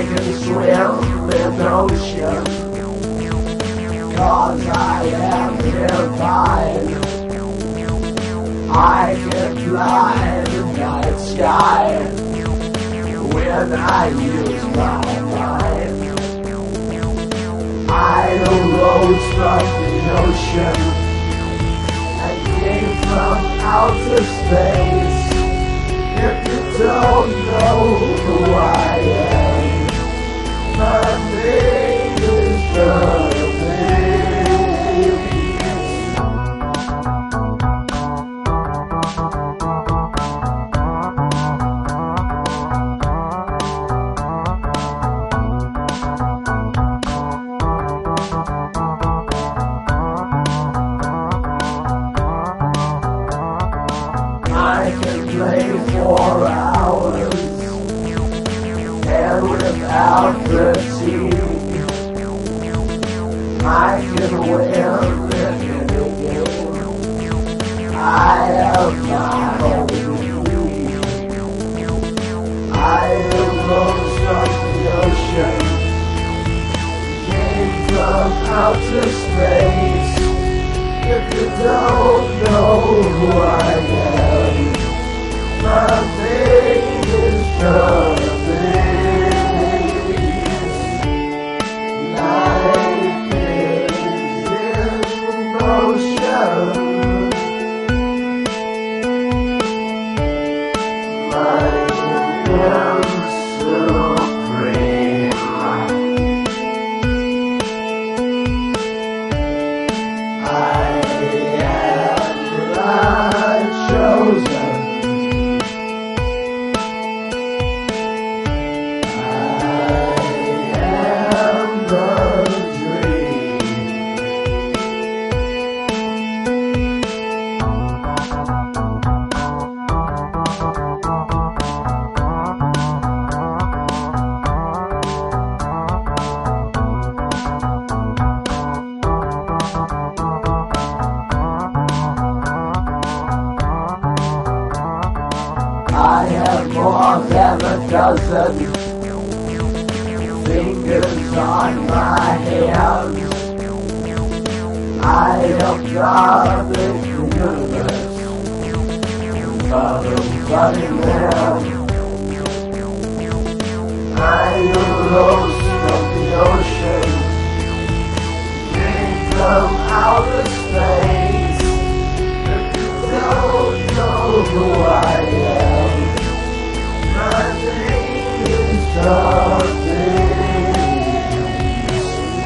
I can swim the ocean Cause I am divine I can fly the night sky. When I use my mind. I arose from the ocean. I came from outer space I can win any game. I have my own. I am most of the ocean, came from outer space. If you don't know who I I have more than a dozen fingers on my hands. I am God in the universe, Father running man. I arose from the ocean, came from